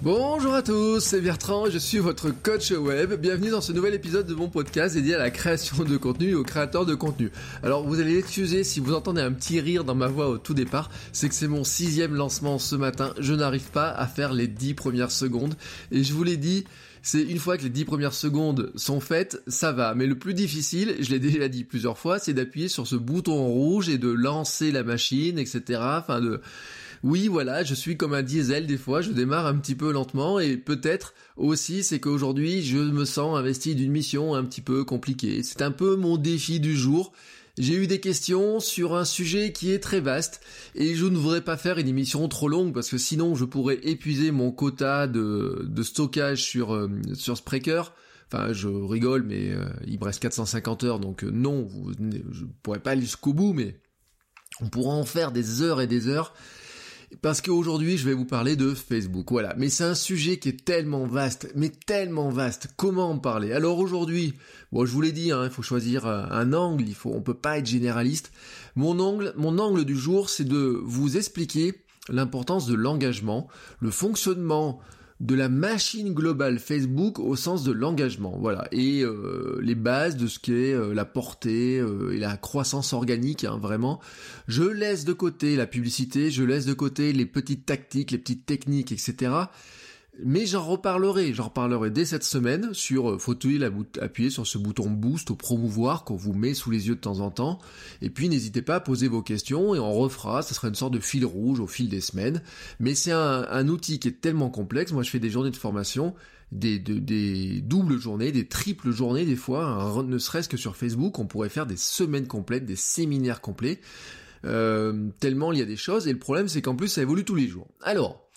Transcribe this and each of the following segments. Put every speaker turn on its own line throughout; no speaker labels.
Bonjour à tous, c'est Bertrand, je suis votre coach web. Bienvenue dans ce nouvel épisode de mon podcast dédié à la création de contenu et aux créateurs de contenu. Alors vous allez excuser si vous entendez un petit rire dans ma voix au tout départ, c'est que c'est mon sixième lancement ce matin. Je n'arrive pas à faire les dix premières secondes et je vous l'ai dit, c'est une fois que les dix premières secondes sont faites, ça va. Mais le plus difficile, je l'ai déjà dit plusieurs fois, c'est d'appuyer sur ce bouton rouge et de lancer la machine, etc. Enfin de oui, voilà, je suis comme un diesel des fois, je démarre un petit peu lentement et peut-être aussi c'est qu'aujourd'hui je me sens investi d'une mission un petit peu compliquée. C'est un peu mon défi du jour. J'ai eu des questions sur un sujet qui est très vaste et je ne voudrais pas faire une émission trop longue parce que sinon je pourrais épuiser mon quota de, stockage sur, euh, sur Spreaker. Enfin, je rigole, mais euh, il me reste 450 heures, donc euh, non, vous, je pourrais pas aller jusqu'au bout, mais on pourra en faire des heures et des heures parce qu'aujourd'hui je vais vous parler de Facebook. Voilà, mais c'est un sujet qui est tellement vaste, mais tellement vaste. Comment en parler? Alors aujourd'hui, bon, je vous l'ai dit, hein, il faut choisir un angle, il faut, on peut pas être généraliste. Mon angle, mon angle du jour, c'est de vous expliquer l'importance de l'engagement, le fonctionnement de la machine globale Facebook au sens de l'engagement, voilà, et euh, les bases de ce qu'est euh, la portée euh, et la croissance organique, hein, vraiment. Je laisse de côté la publicité, je laisse de côté les petites tactiques, les petites techniques, etc. Mais j'en reparlerai, j'en reparlerai dès cette semaine sur, euh, faut-il appuyer sur ce bouton boost au promouvoir qu'on vous met sous les yeux de temps en temps. Et puis n'hésitez pas à poser vos questions et on refera, ce sera une sorte de fil rouge au fil des semaines. Mais c'est un, outil qui est tellement complexe, moi je fais des journées de formation, des, doubles journées, des triples journées des fois, ne serait-ce que sur Facebook, on pourrait faire des semaines complètes, des séminaires complets. Euh, tellement il y a des choses, et le problème c'est qu'en plus ça évolue tous les jours. Alors,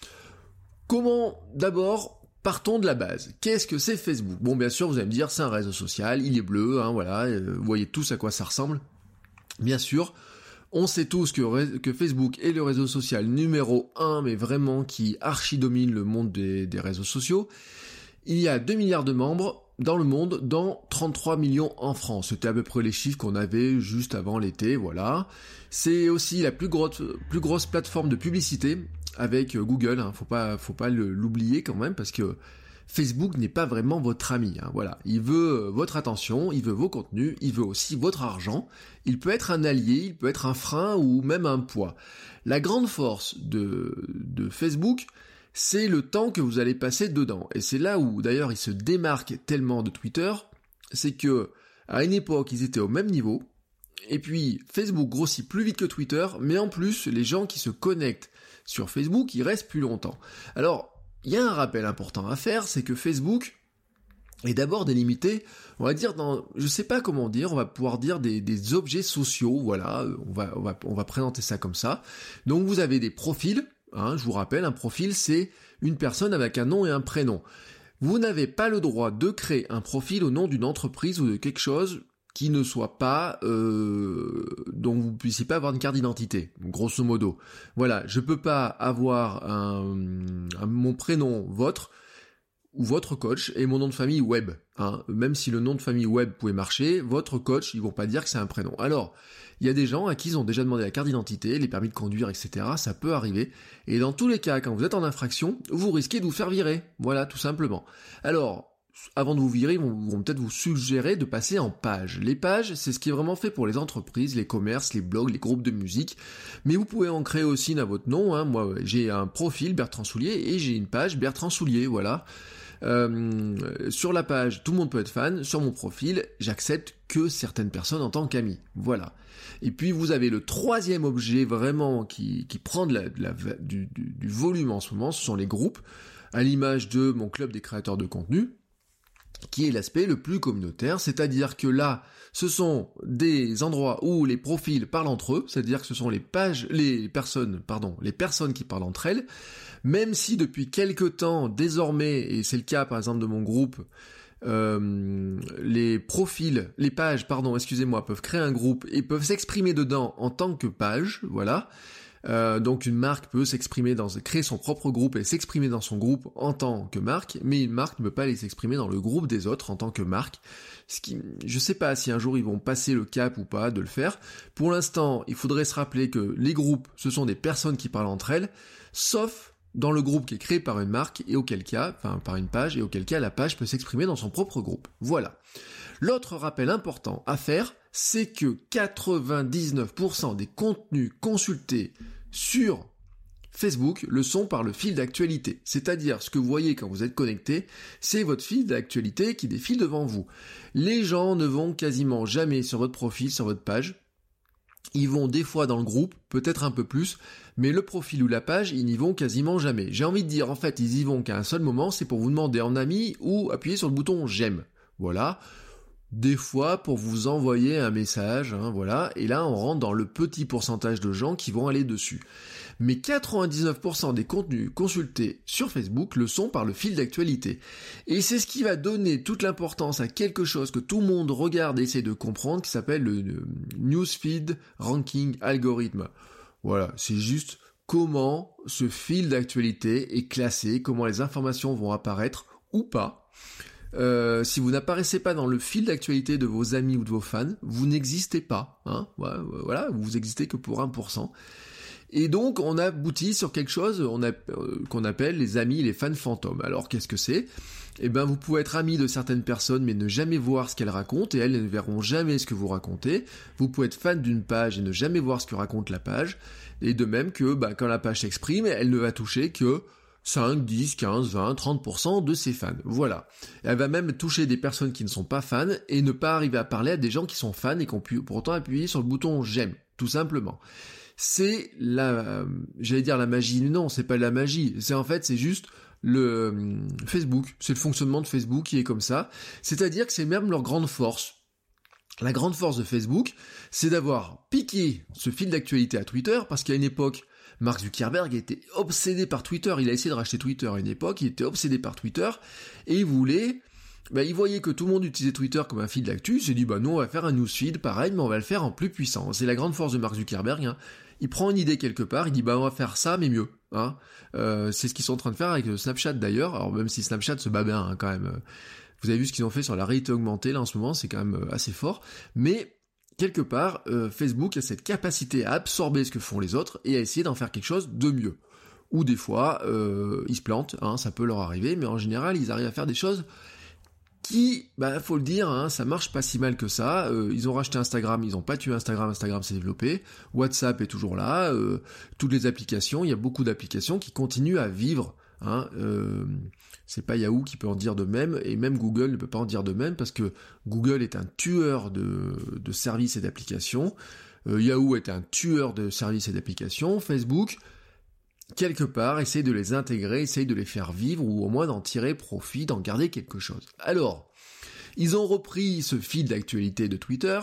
Comment d'abord Partons de la base. Qu'est-ce que c'est Facebook? Bon, bien sûr, vous allez me dire, c'est un réseau social, il est bleu, hein, voilà, euh, vous voyez tous à quoi ça ressemble. Bien sûr, on sait tous que, Facebook est le réseau social numéro 1, mais vraiment qui archi-domine le monde des, réseaux sociaux. Il y a 2 milliards de membres dans le monde, dans 33 millions en France. C'était à peu près les chiffres qu'on avait juste avant l'été, voilà. C'est aussi la plus grosse plateforme de publicité avec euh, Google, hein, faut pas, faut pas l'oublier quand même parce que Facebook n'est pas vraiment votre ami. Hein, voilà, il veut euh, votre attention, il veut vos contenus, il veut aussi votre argent. Il peut être un allié, il peut être un frein ou même un poids. La grande force de, de Facebook, c'est le temps que vous allez passer dedans. Et c'est là où d'ailleurs il se démarque tellement de Twitter, c'est que à une époque ils étaient au même niveau. Et puis Facebook grossit plus vite que Twitter, mais en plus les gens qui se connectent sur Facebook, il reste plus longtemps. Alors, il y a un rappel important à faire, c'est que Facebook est d'abord délimité, on va dire dans, je sais pas comment dire, on va pouvoir dire des, objets sociaux, voilà, on va, on va, on va présenter ça comme ça. Donc vous avez des profils, hein, je vous rappelle, un profil c'est une personne avec un nom et un prénom. Vous n'avez pas le droit de créer un profil au nom d'une entreprise ou de quelque chose qui ne soit pas euh, dont vous puissiez pas avoir une carte d'identité, grosso modo. Voilà, je peux pas avoir un, mon prénom votre ou votre coach et mon nom de famille web. Hein. Même si le nom de famille web pouvait marcher, votre coach, ils vont pas dire que c'est un prénom. Alors, il y a des gens à qui ils ont déjà demandé la carte d'identité, les permis de conduire, etc. Ça peut arriver. Et dans tous les cas, quand vous êtes en infraction, vous risquez de vous faire virer. Voilà, tout simplement. Alors, avant de vous virer, ils vont, peut-être vous suggérer de passer en page. Les pages, c'est ce qui est vraiment fait pour les entreprises, les commerces, les blogs, les groupes de musique. Mais vous pouvez en créer aussi à votre nom. Hein. Moi, j'ai un profil Bertrand Soulier et j'ai une page Bertrand Soulier. Voilà. Euh, sur la page, tout le monde peut être fan. Sur mon profil, j'accepte que certaines personnes en tant qu'amis. Voilà. Et puis vous avez le troisième objet vraiment qui, prend de la, du, du volume en ce moment, ce sont les groupes, à l'image de mon club des créateurs de contenu qui est l'aspect le plus communautaire, c'est-à-dire que là, ce sont des endroits où les profils parlent entre eux, c'est-à-dire que ce sont les pages, les personnes, pardon, les personnes qui parlent entre elles, même si depuis quelque temps, désormais, et c'est le cas par exemple de mon groupe, euh, les profils, les pages, pardon, excusez-moi, peuvent créer un groupe et peuvent s'exprimer dedans en tant que page, voilà. Euh, donc une marque peut s'exprimer dans créer son propre groupe et s'exprimer dans son groupe en tant que marque, mais une marque ne peut pas aller s'exprimer dans le groupe des autres en tant que marque. Ce qui, je sais pas si un jour ils vont passer le cap ou pas de le faire. Pour l'instant, il faudrait se rappeler que les groupes, ce sont des personnes qui parlent entre elles, sauf dans le groupe qui est créé par une marque et auquel cas, enfin par une page, et auquel cas la page peut s'exprimer dans son propre groupe. Voilà. L'autre rappel important à faire, c'est que 99% des contenus consultés sur Facebook le sont par le fil d'actualité. C'est-à-dire ce que vous voyez quand vous êtes connecté, c'est votre fil d'actualité qui défile devant vous. Les gens ne vont quasiment jamais sur votre profil, sur votre page. Ils vont des fois dans le groupe, peut-être un peu plus, mais le profil ou la page, ils n'y vont quasiment jamais. J'ai envie de dire, en fait, ils y vont qu'à un seul moment, c'est pour vous demander en ami ou appuyer sur le bouton j'aime. Voilà des fois pour vous envoyer un message, hein, voilà, et là on rentre dans le petit pourcentage de gens qui vont aller dessus. Mais 99% des contenus consultés sur Facebook le sont par le fil d'actualité. Et c'est ce qui va donner toute l'importance à quelque chose que tout le monde regarde et essaie de comprendre, qui s'appelle le Newsfeed Ranking Algorithm. Voilà, c'est juste comment ce fil d'actualité est classé, comment les informations vont apparaître ou pas euh, si vous n'apparaissez pas dans le fil d'actualité de vos amis ou de vos fans, vous n'existez pas. Hein voilà, vous existez que pour 1%. Et donc on aboutit sur quelque chose euh, qu'on appelle les amis, les fans fantômes. Alors qu'est-ce que c'est? Eh ben vous pouvez être ami de certaines personnes mais ne jamais voir ce qu'elles racontent et elles ne verront jamais ce que vous racontez. Vous pouvez être fan d'une page et ne jamais voir ce que raconte la page. Et de même que bah, quand la page s'exprime, elle ne va toucher que 5, 10, 15, 20, 30% de ses fans. Voilà. Elle va même toucher des personnes qui ne sont pas fans et ne pas arriver à parler à des gens qui sont fans et qui ont pourtant appuyer sur le bouton j'aime, tout simplement. C'est la, j'allais dire la magie, non, c'est pas la magie. C'est en fait, c'est juste le hum, Facebook. C'est le fonctionnement de Facebook qui est comme ça. C'est-à-dire que c'est même leur grande force. La grande force de Facebook, c'est d'avoir piqué ce fil d'actualité à Twitter, parce qu'à une époque, Mark Zuckerberg était obsédé par Twitter. Il a essayé de racheter Twitter à une époque. Il était obsédé par Twitter et il voulait. Bah, il voyait que tout le monde utilisait Twitter comme un fil d'actu. Il s'est dit bah nous on va faire un newsfeed pareil, mais on va le faire en plus puissant. C'est la grande force de Mark Zuckerberg. Hein. Il prend une idée quelque part. Il dit bah on va faire ça mais mieux. Hein. Euh, c'est ce qu'ils sont en train de faire avec Snapchat d'ailleurs. Alors même si Snapchat se bat bien hein, quand même. Vous avez vu ce qu'ils ont fait sur la réalité augmentée là en ce moment, c'est quand même euh, assez fort. Mais quelque part, euh, Facebook a cette capacité à absorber ce que font les autres et à essayer d'en faire quelque chose de mieux. Ou des fois, euh, ils se plantent, hein, ça peut leur arriver, mais en général, ils arrivent à faire des choses qui, bah, faut le dire, hein, ça marche pas si mal que ça. Euh, ils ont racheté Instagram, ils ont pas tué Instagram, Instagram s'est développé. WhatsApp est toujours là. toutes les applications, il y a beaucoup d'applications qui continuent à vivre. Hein, c'est pas Yahoo qui peut en dire de même, et même Google ne peut pas en dire de même, parce que Google est un tueur de, services et d'applications, euh, Yahoo est un tueur de services et d'applications, Facebook, quelque part, essaye de les intégrer, essaye de les faire vivre, ou au moins d'en tirer profit, d'en garder quelque chose. Alors, ils ont repris ce fil d'actualité de Twitter,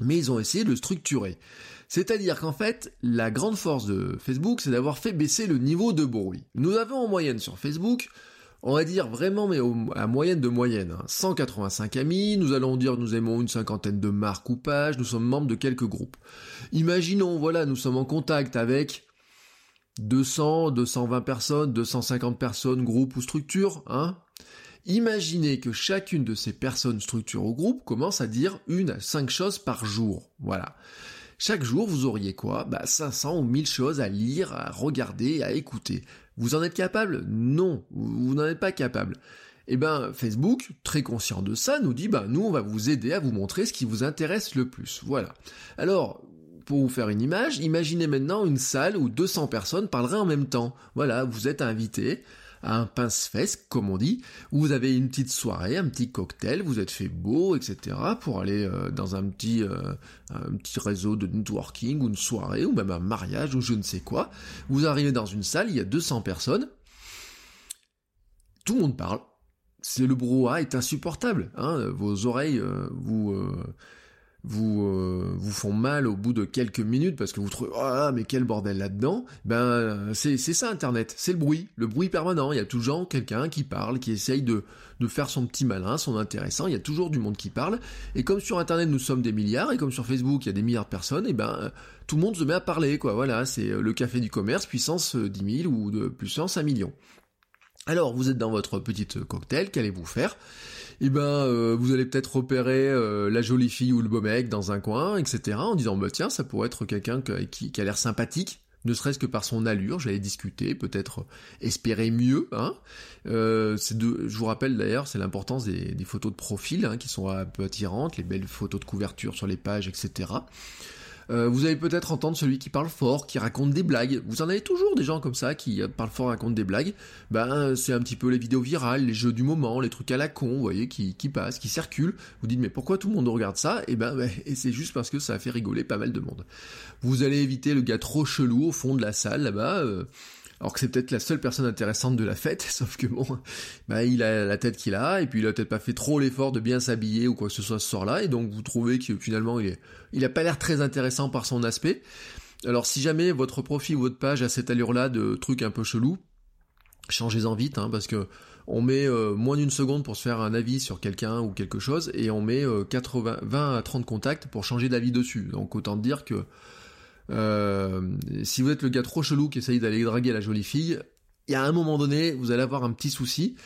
mais ils ont essayé de le structurer. C'est-à-dire qu'en fait, la grande force de Facebook, c'est d'avoir fait baisser le niveau de bruit. Nous avons en moyenne sur Facebook on va dire vraiment, mais à moyenne de moyenne, 185 hein. amis, nous allons dire nous aimons une cinquantaine de marques ou pages, nous sommes membres de quelques groupes. Imaginons, voilà, nous sommes en contact avec 200, 220 personnes, 250 personnes, groupes ou structures, hein. Imaginez que chacune de ces personnes, structures ou groupes commence à dire une à cinq choses par jour. Voilà. Chaque jour, vous auriez quoi? Bah 500 ou 1000 choses à lire, à regarder, à écouter. Vous en êtes capable? Non, vous n'en êtes pas capable. Eh ben, Facebook, très conscient de ça, nous dit, bah, nous, on va vous aider à vous montrer ce qui vous intéresse le plus. Voilà. Alors, pour vous faire une image, imaginez maintenant une salle où 200 personnes parleraient en même temps. Voilà, vous êtes invité, à un pince-fesse, comme on dit, vous avez une petite soirée, un petit cocktail, vous êtes fait beau, etc., pour aller euh, dans un petit, euh, un petit réseau de networking, ou une soirée, ou même un mariage, ou je ne sais quoi. Vous arrivez dans une salle, il y a 200 personnes, tout le monde parle, c'est le brouhaha est insupportable. Hein. Vos oreilles vous vous euh, vous font mal au bout de quelques minutes parce que vous trouvez ah mais quel bordel là-dedans. Ben c'est c'est ça internet. C'est le bruit. Le bruit permanent. Il y a toujours quelqu'un qui parle qui essaye de de faire son petit malin son intéressant. Il y a toujours du monde qui parle. Et comme sur internet nous sommes des milliards et comme sur Facebook il y a des milliards de personnes et ben tout le monde se met à parler quoi. Voilà c'est le café du commerce puissance 10 000 ou de puissance 1 million alors vous êtes dans votre petite cocktail. Qu'allez-vous faire? Eh ben euh, vous allez peut-être repérer euh, la jolie fille ou le beau mec dans un coin, etc. en disant bah tiens ça pourrait être quelqu'un qui, a l'air sympathique, ne serait-ce que par son allure, j'allais discuter, peut-être espérer mieux. Hein. Euh, de, je vous rappelle d'ailleurs, c'est l'importance des, photos de profil hein, qui sont un peu attirantes, les belles photos de couverture sur les pages, etc. Euh, vous allez peut-être entendre celui qui parle fort, qui raconte des blagues. Vous en avez toujours des gens comme ça qui euh, parlent fort, racontent des blagues. Ben c'est un petit peu les vidéos virales, les jeux du moment, les trucs à la con, vous voyez, qui, qui passent, qui circulent. Vous dites mais pourquoi tout le monde regarde ça? Et eh ben et c'est juste parce que ça a fait rigoler pas mal de monde. Vous allez éviter le gars trop chelou au fond de la salle là-bas. Euh, alors que c'est peut-être la seule personne intéressante de la fête, sauf que bon, bah il a la tête qu'il a, et puis il a peut-être pas fait trop l'effort de bien s'habiller ou quoi que ce soit ce soir-là, et donc vous trouvez que finalement il est, il a pas l'air très intéressant par son aspect. Alors si jamais votre profil ou votre page a cette allure-là de trucs un peu chelou, changez-en vite, hein, parce que on met euh, moins d'une seconde pour se faire un avis sur quelqu'un ou quelque chose, et on met 80, euh, 20 à 30 contacts pour changer d'avis dessus. Donc autant dire que euh, si vous êtes le gars trop chelou qui essaye d'aller draguer la jolie fille, il y a un moment donné, vous allez avoir un petit souci.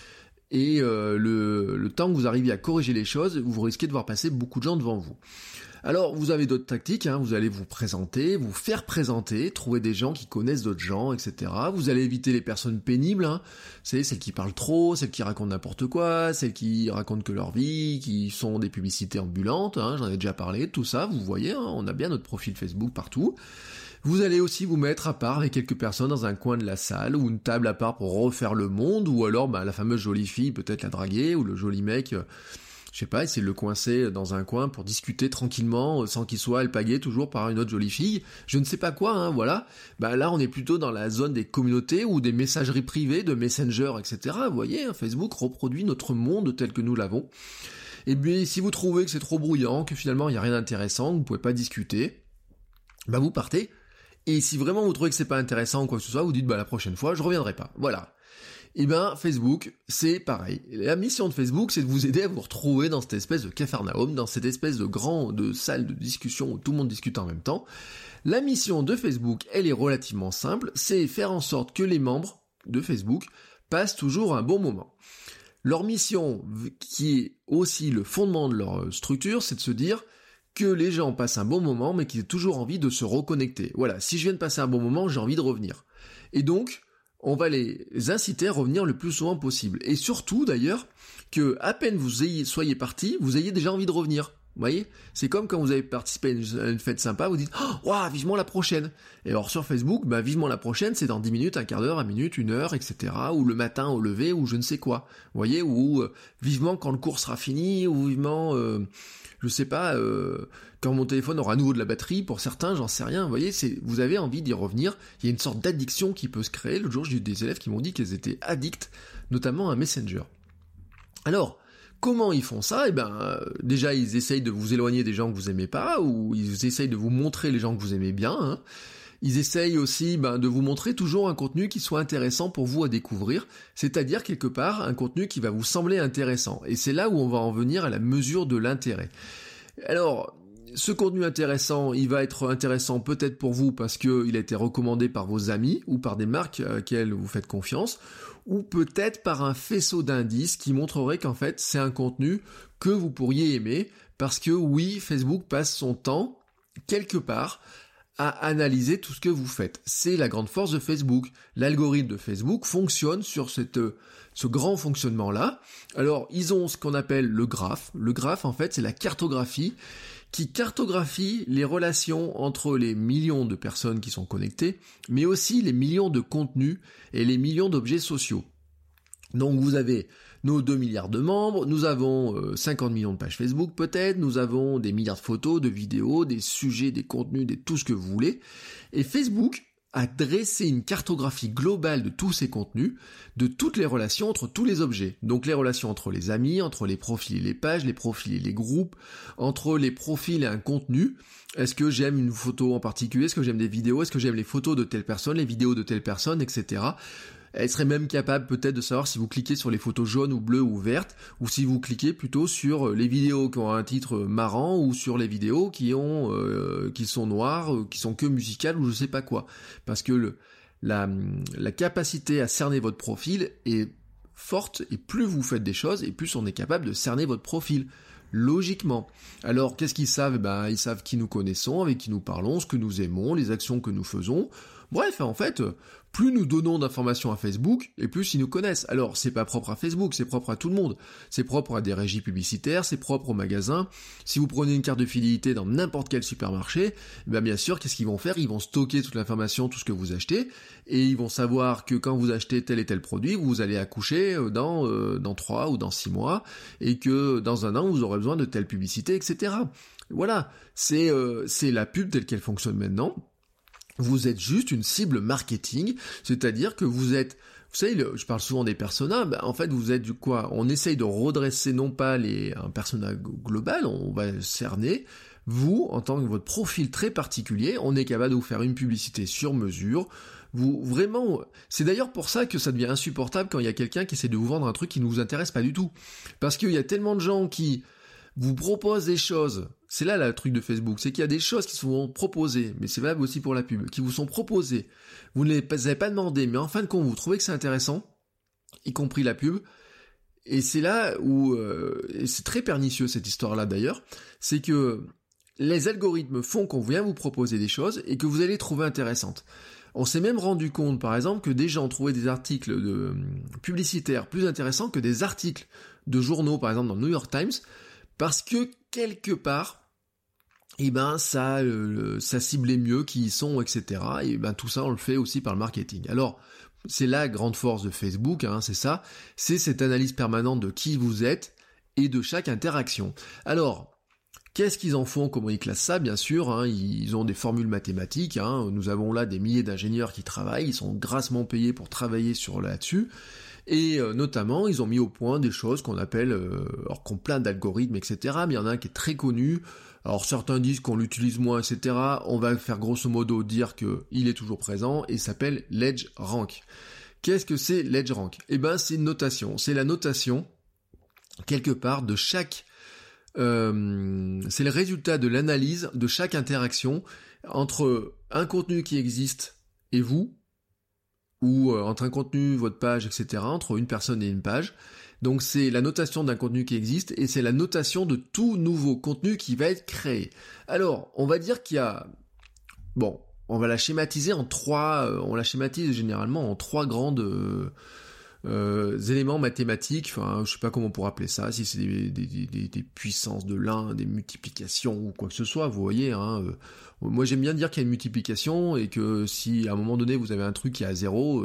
Et euh, le, temps que vous arriviez à corriger les choses, vous risquez de voir passer beaucoup de gens devant vous. Alors, vous avez d'autres tactiques, hein. vous allez vous présenter, vous faire présenter, trouver des gens qui connaissent d'autres gens, etc. Vous allez éviter les personnes pénibles, hein. c'est celles qui parlent trop, celles qui racontent n'importe quoi, celles qui racontent que leur vie, qui sont des publicités ambulantes, hein. j'en ai déjà parlé, tout ça, vous voyez, hein. on a bien notre profil Facebook partout. Vous allez aussi vous mettre à part avec quelques personnes dans un coin de la salle ou une table à part pour refaire le monde, ou alors bah, la fameuse jolie fille peut-être la draguer, ou le joli mec... Euh, je sais pas, essayer de le coincer dans un coin pour discuter tranquillement, euh, sans qu'il soit alpagué toujours par une autre jolie fille, je ne sais pas quoi, hein, voilà. Bah là, on est plutôt dans la zone des communautés ou des messageries privées, de Messenger, etc. Vous voyez, hein, Facebook reproduit notre monde tel que nous l'avons. Et bien, si vous trouvez que c'est trop bruyant, que finalement il n'y a rien d'intéressant, que vous pouvez pas discuter, bah vous partez. Et si vraiment vous trouvez que c'est pas intéressant ou quoi que ce soit, vous dites bah la prochaine fois je reviendrai pas. Voilà. Eh ben, Facebook, c'est pareil. La mission de Facebook, c'est de vous aider à vous retrouver dans cette espèce de cafarnaum, dans cette espèce de grande salle de discussion où tout le monde discute en même temps. La mission de Facebook, elle est relativement simple, c'est faire en sorte que les membres de Facebook passent toujours un bon moment. Leur mission, qui est aussi le fondement de leur structure, c'est de se dire que les gens passent un bon moment, mais qu'ils aient toujours envie de se reconnecter. Voilà, si je viens de passer un bon moment, j'ai envie de revenir. Et donc, on va les inciter à revenir le plus souvent possible. Et surtout d'ailleurs, que à peine vous ayez, soyez parti, vous ayez déjà envie de revenir. Vous voyez? C'est comme quand vous avez participé à une, fête sympa, vous dites « Waouh, vivement la prochaine !» Et alors sur Facebook, bah vivement la prochaine, c'est dans 10 minutes, un quart d'heure, une minute, une heure, etc. Ou le matin au lever, ou je ne sais quoi. Vous voyez? Ou euh, vivement quand le cours sera fini, ou vivement... Euh, je sais pas, euh, quand mon téléphone aura à nouveau de la batterie, pour certains, j'en sais rien, vous voyez, c'est, vous avez envie d'y revenir, il y a une sorte d'addiction qui peut se créer. L'autre jour, j'ai eu des élèves qui m'ont dit qu'ils étaient addicts, notamment à Messenger. Alors, comment ils font ça? Eh ben, euh, déjà, ils essayent de vous éloigner des gens que vous aimez pas, ou ils essayent de vous montrer les gens que vous aimez bien, hein. Ils essayent aussi ben, de vous montrer toujours un contenu qui soit intéressant pour vous à découvrir, c'est-à-dire quelque part un contenu qui va vous sembler intéressant. Et c'est là où on va en venir à la mesure de l'intérêt. Alors, ce contenu intéressant, il va être intéressant peut-être pour vous parce qu'il a été recommandé par vos amis ou par des marques à laquelle vous faites confiance, ou peut-être par un faisceau d'indices qui montrerait qu'en fait c'est un contenu que vous pourriez aimer parce que oui, Facebook passe son temps quelque part à analyser tout ce que vous faites. C'est la grande force de Facebook. L'algorithme de Facebook fonctionne sur cette, ce grand fonctionnement-là. Alors, ils ont ce qu'on appelle le graphe. Le graphe, en fait, c'est la cartographie qui cartographie les relations entre les millions de personnes qui sont connectées, mais aussi les millions de contenus et les millions d'objets sociaux. Donc vous avez nos 2 milliards de membres, nous avons 50 euh, millions de pages Facebook peut-être, nous avons des milliards de photos, de vidéos, des sujets, des contenus, des tout ce que vous voulez. Et Facebook à dresser une cartographie globale de tous ces contenus, de toutes les relations entre tous les objets. Donc les relations entre les amis, entre les profils et les pages, les profils et les groupes, entre les profils et un contenu. Est-ce que j'aime une photo en particulier? Est-ce que j'aime des vidéos? Est-ce que j'aime les photos de telle personne, les vidéos de telle personne, etc. Elle serait même capable peut-être de savoir si vous cliquez sur les photos jaunes ou bleues ou vertes, ou si vous cliquez plutôt sur les vidéos qui ont un titre marrant ou sur les vidéos qui ont euh, qui sont noires, euh, qui sont que musicales ou je sais pas quoi. Parce que la, la capacité à cerner votre profil est forte et plus vous faites des choses et plus on est capable de cerner votre profil logiquement. Alors qu'est-ce qu'ils savent? Eh Ben ils savent qui nous connaissons, avec qui nous parlons, ce que nous aimons, les actions que nous faisons. Bref, en fait, plus nous donnons d'informations à Facebook, et plus ils nous connaissent. Alors, c'est pas propre à Facebook, c'est propre à tout le monde. C'est propre à des régies publicitaires, c'est propre aux magasins. Si vous prenez une carte de fidélité dans n'importe quel supermarché, eh ben bien sûr, qu'est-ce qu'ils vont faire? Ils vont stocker toute l'information, tout ce que vous achetez, et ils vont savoir que quand vous achetez tel et tel produit, vous allez accoucher euh, dans euh, dans trois ou dans six mois, et que dans un an vous aurez besoin de telle publicité, etc. Voilà, c'est euh, c'est la pub telle qu'elle fonctionne maintenant. Vous êtes juste une cible marketing, c'est-à-dire que vous êtes, vous savez, je parle souvent des personas, ben, en fait vous êtes du quoi? On essaye de redresser non pas les, un persona global, on va cerner, vous, en tant que votre profil très particulier, on est capable de vous faire une publicité sur mesure, vous vraiment, c'est d'ailleurs pour ça que ça devient insupportable quand il y a quelqu'un qui essaie de vous vendre un truc qui ne vous intéresse pas du tout. Parce qu'il y a tellement de gens qui vous proposent des choses c'est là le truc de Facebook, c'est qu'il y a des choses qui sont proposées, mais c'est valable aussi pour la pub, qui vous sont proposées. Vous ne les avez pas demandé, mais en fin de compte, vous trouvez que c'est intéressant, y compris la pub. Et c'est là où, euh, c'est très pernicieux cette histoire-là d'ailleurs, c'est que les algorithmes font qu'on vient vous proposer des choses et que vous allez trouver intéressantes. On s'est même rendu compte, par exemple, que des gens trouvaient des articles de, euh, publicitaires plus intéressants que des articles de journaux, par exemple dans le New York Times, parce que quelque part, et eh ben ça, euh, ça ciblait mieux qui y sont, etc. Et ben tout ça, on le fait aussi par le marketing. Alors, c'est la grande force de Facebook, hein, c'est ça, c'est cette analyse permanente de qui vous êtes et de chaque interaction. Alors, Qu'est-ce qu'ils en font Comment ils classent ça? Bien sûr, hein, ils ont des formules mathématiques. Hein. nous avons là des milliers d'ingénieurs qui travaillent. Ils sont grassement payés pour travailler sur là-dessus. Et euh, notamment, ils ont mis au point des choses qu'on appelle, euh, alors qu'on plein d'algorithmes, etc. Mais il y en a un qui est très connu, alors certains disent qu'on l'utilise moins, etc. On va faire grosso modo dire qu'il est toujours présent et s'appelle l'edge rank. Qu'est-ce que c'est l'edge rank Eh ben c'est une notation. C'est la notation quelque part de chaque euh, c'est le résultat de l'analyse de chaque interaction entre un contenu qui existe et vous, ou euh, entre un contenu, votre page, etc., entre une personne et une page, donc c'est la notation d'un contenu qui existe et c'est la notation de tout nouveau contenu qui va être créé. Alors, on va dire qu'il y a... Bon, on va la schématiser en trois... Euh, on la schématise généralement en trois grandes... Euh, euh, éléments mathématiques, enfin je sais pas comment on pourrait appeler ça, si c'est des, puissances de l'un, des multiplications ou quoi que ce soit, vous voyez. Hein, moi j'aime bien dire qu'il y a une multiplication et que si à un moment donné vous avez un truc qui est à zéro,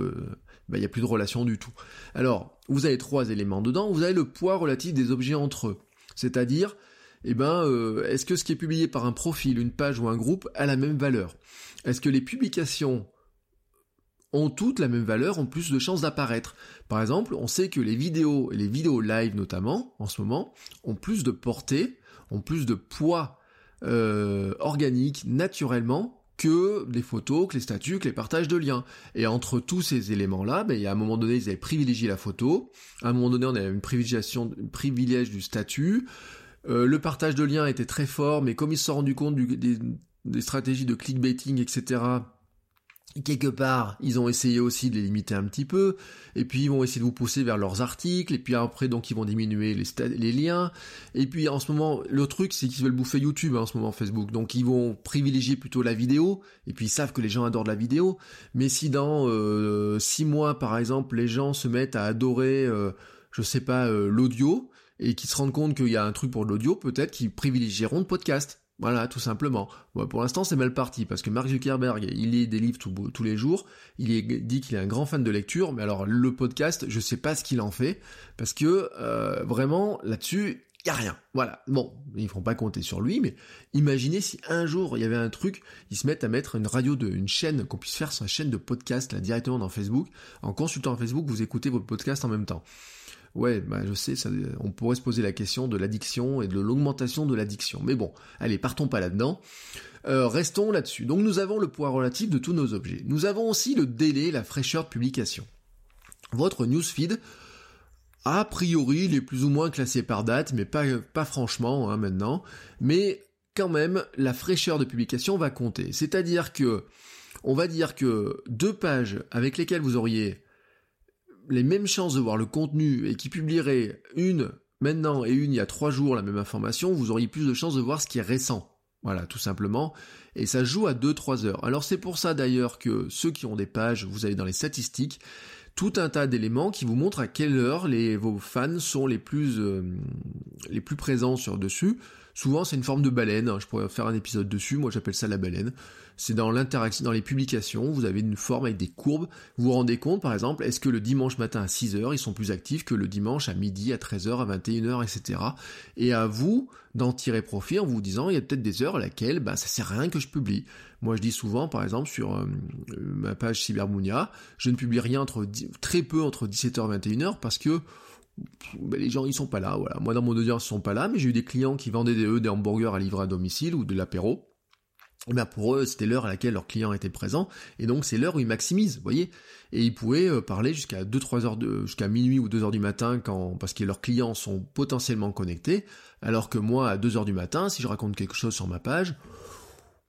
ben, il n'y a plus de relation du tout. Alors, vous avez trois éléments dedans, vous avez le poids relatif des objets entre eux. C'est-à-dire, eh ben, euh, est-ce que ce qui est publié par un profil, une page ou un groupe a la même valeur? Est-ce que les publications ont toutes la même valeur, ont plus de chances d'apparaître. Par exemple, on sait que les vidéos, et les vidéos live notamment, en ce moment, ont plus de portée, ont plus de poids euh, organique naturellement que les photos, que les statuts, que les partages de liens. Et entre tous ces éléments-là, ben, a un moment donné, ils avaient privilégié la photo, à un moment donné, on avait une privilégiation, privilège du statut, euh, le partage de liens était très fort, mais comme ils se sont rendus compte des stratégies de clickbaiting, etc., quelque part, ils ont essayé aussi de les limiter un petit peu, et puis ils vont essayer de vous pousser vers leurs articles, et puis après donc ils vont diminuer les, liens, et puis en ce moment, le truc c'est qu'ils veulent bouffer YouTube hein, en ce moment Facebook, donc ils vont privilégier plutôt la vidéo, et puis ils savent que les gens adorent la vidéo, mais si dans euh, six mois par exemple les gens se mettent à adorer, euh, je sais pas, euh, l'audio, et qu'ils se rendent compte qu'il y a un truc pour l'audio, peut-être qu'ils privilégieront le podcast. Voilà, tout simplement. pour l'instant, c'est mal parti, parce que Mark Zuckerberg, il lit des livres tous les jours, il est, dit qu'il est un grand fan de lecture, mais alors le podcast, je sais pas ce qu'il en fait, parce que euh, vraiment, là-dessus, y a rien. Voilà. Bon, ils ne feront pas compter sur lui, mais imaginez si un jour il y avait un truc, ils se mettent à mettre une radio de, une chaîne qu'on puisse faire sur la chaîne de podcast là directement dans Facebook. En consultant Facebook, vous écoutez votre podcast en même temps. Ouais, bah je sais, ça, on pourrait se poser la question de l'addiction et de l'augmentation de l'addiction. Mais bon, allez, partons pas là-dedans. Euh, restons là-dessus. Donc nous avons le poids relatif de tous nos objets. Nous avons aussi le délai, la fraîcheur de publication. Votre newsfeed, a priori, il est plus ou moins classé par date, mais pas, pas franchement hein, maintenant. Mais quand même, la fraîcheur de publication va compter. C'est-à-dire que, on va dire que deux pages avec lesquelles vous auriez les mêmes chances de voir le contenu et qui publieraient une maintenant et une il y a trois jours la même information, vous auriez plus de chances de voir ce qui est récent. Voilà, tout simplement. Et ça joue à 2-3 heures. Alors c'est pour ça d'ailleurs que ceux qui ont des pages, vous allez dans les statistiques, tout un tas d'éléments qui vous montrent à quelle heure les, vos fans sont les plus, euh, les plus présents sur dessus. Souvent, c'est une forme de baleine. Hein. Je pourrais faire un épisode dessus. Moi, j'appelle ça la baleine. C'est dans l'interaction, dans les publications. Vous avez une forme avec des courbes. Vous vous rendez compte, par exemple, est-ce que le dimanche matin à 6h, ils sont plus actifs que le dimanche à midi, à 13h, à 21h, etc. Et à vous d'en tirer profit en vous disant, il y a peut-être des heures à laquelle, bah, ça sert à rien que je publie. Moi, je dis souvent, par exemple, sur euh, ma page Cybermounia, je ne publie rien entre, très peu entre 17h et 21h parce que ben, les gens ils sont pas là, voilà. Moi dans mon audience ils sont pas là, mais j'ai eu des clients qui vendaient des, des hamburgers à livrer à domicile ou de l'apéro. Et ben pour eux, c'était l'heure à laquelle leurs clients étaient présents, et donc c'est l'heure où ils maximisent, voyez. Et ils pouvaient euh, parler jusqu'à 2-3 heures de, jusqu'à minuit ou 2 heures du matin quand, parce que leurs clients sont potentiellement connectés, alors que moi, à 2 heures du matin, si je raconte quelque chose sur ma page,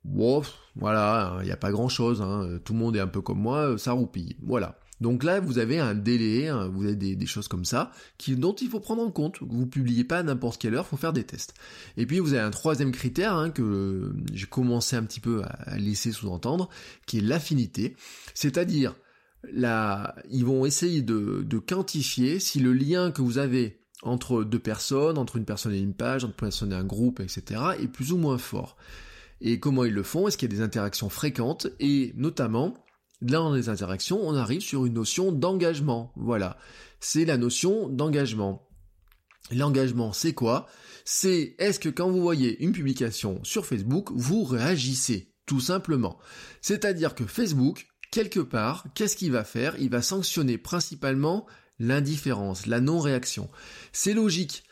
wow, voilà, il n'y a pas grand chose, hein, tout le monde est un peu comme moi, ça roupille, voilà. Donc là, vous avez un délai, vous avez des, choses comme ça, qui, dont il faut prendre en compte. Vous publiez pas à n'importe quelle heure, faut faire des tests. Et puis vous avez un troisième critère hein, que j'ai commencé un petit peu à, laisser sous-entendre, qui est l'affinité. C'est-à-dire, là, ils vont essayer de, quantifier si le lien que vous avez entre deux personnes, entre une personne et une page, entre une personne et un groupe, etc., est plus ou moins fort. Et comment ils le font? Est-ce qu'il y a des interactions fréquentes? Et notamment, dans les interactions, on arrive sur une notion d'engagement. Voilà. C'est la notion d'engagement. L'engagement, c'est quoi? C'est est-ce que quand vous voyez une publication sur Facebook, vous réagissez, tout simplement? C'est-à-dire que Facebook, quelque part, qu'est-ce qu'il va faire? Il va sanctionner principalement l'indifférence, la non-réaction. C'est logique.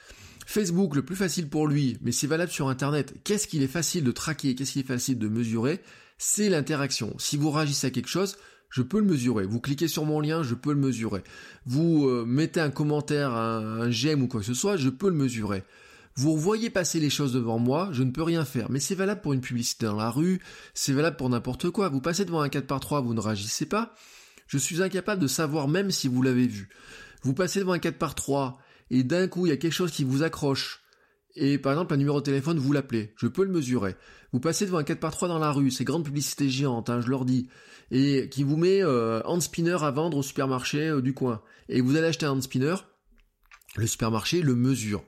Facebook, le plus facile pour lui, mais c'est valable sur Internet, qu'est-ce qu'il est facile de traquer, qu'est-ce qu'il est facile de mesurer? C'est l'interaction. Si vous réagissez à quelque chose, je peux le mesurer. Vous cliquez sur mon lien, je peux le mesurer. Vous euh, mettez un commentaire, un, j'aime ou quoi que ce soit, je peux le mesurer. Vous voyez passer les choses devant moi, je ne peux rien faire. Mais c'est valable pour une publicité dans la rue, c'est valable pour n'importe quoi. Vous passez devant un 4 par 3 vous ne réagissez pas. Je suis incapable de savoir même si vous l'avez vu. Vous passez devant un 4 par 3 et d'un coup il y a quelque chose qui vous accroche et par exemple un numéro de téléphone, vous l'appelez, je peux le mesurer. Vous passez devant un 4x3 dans la rue, ces grandes publicités géantes, hein, je leur dis, et qui vous met euh, hand spinner à vendre au supermarché euh, du coin. Et vous allez acheter un hand spinner, le supermarché le mesure.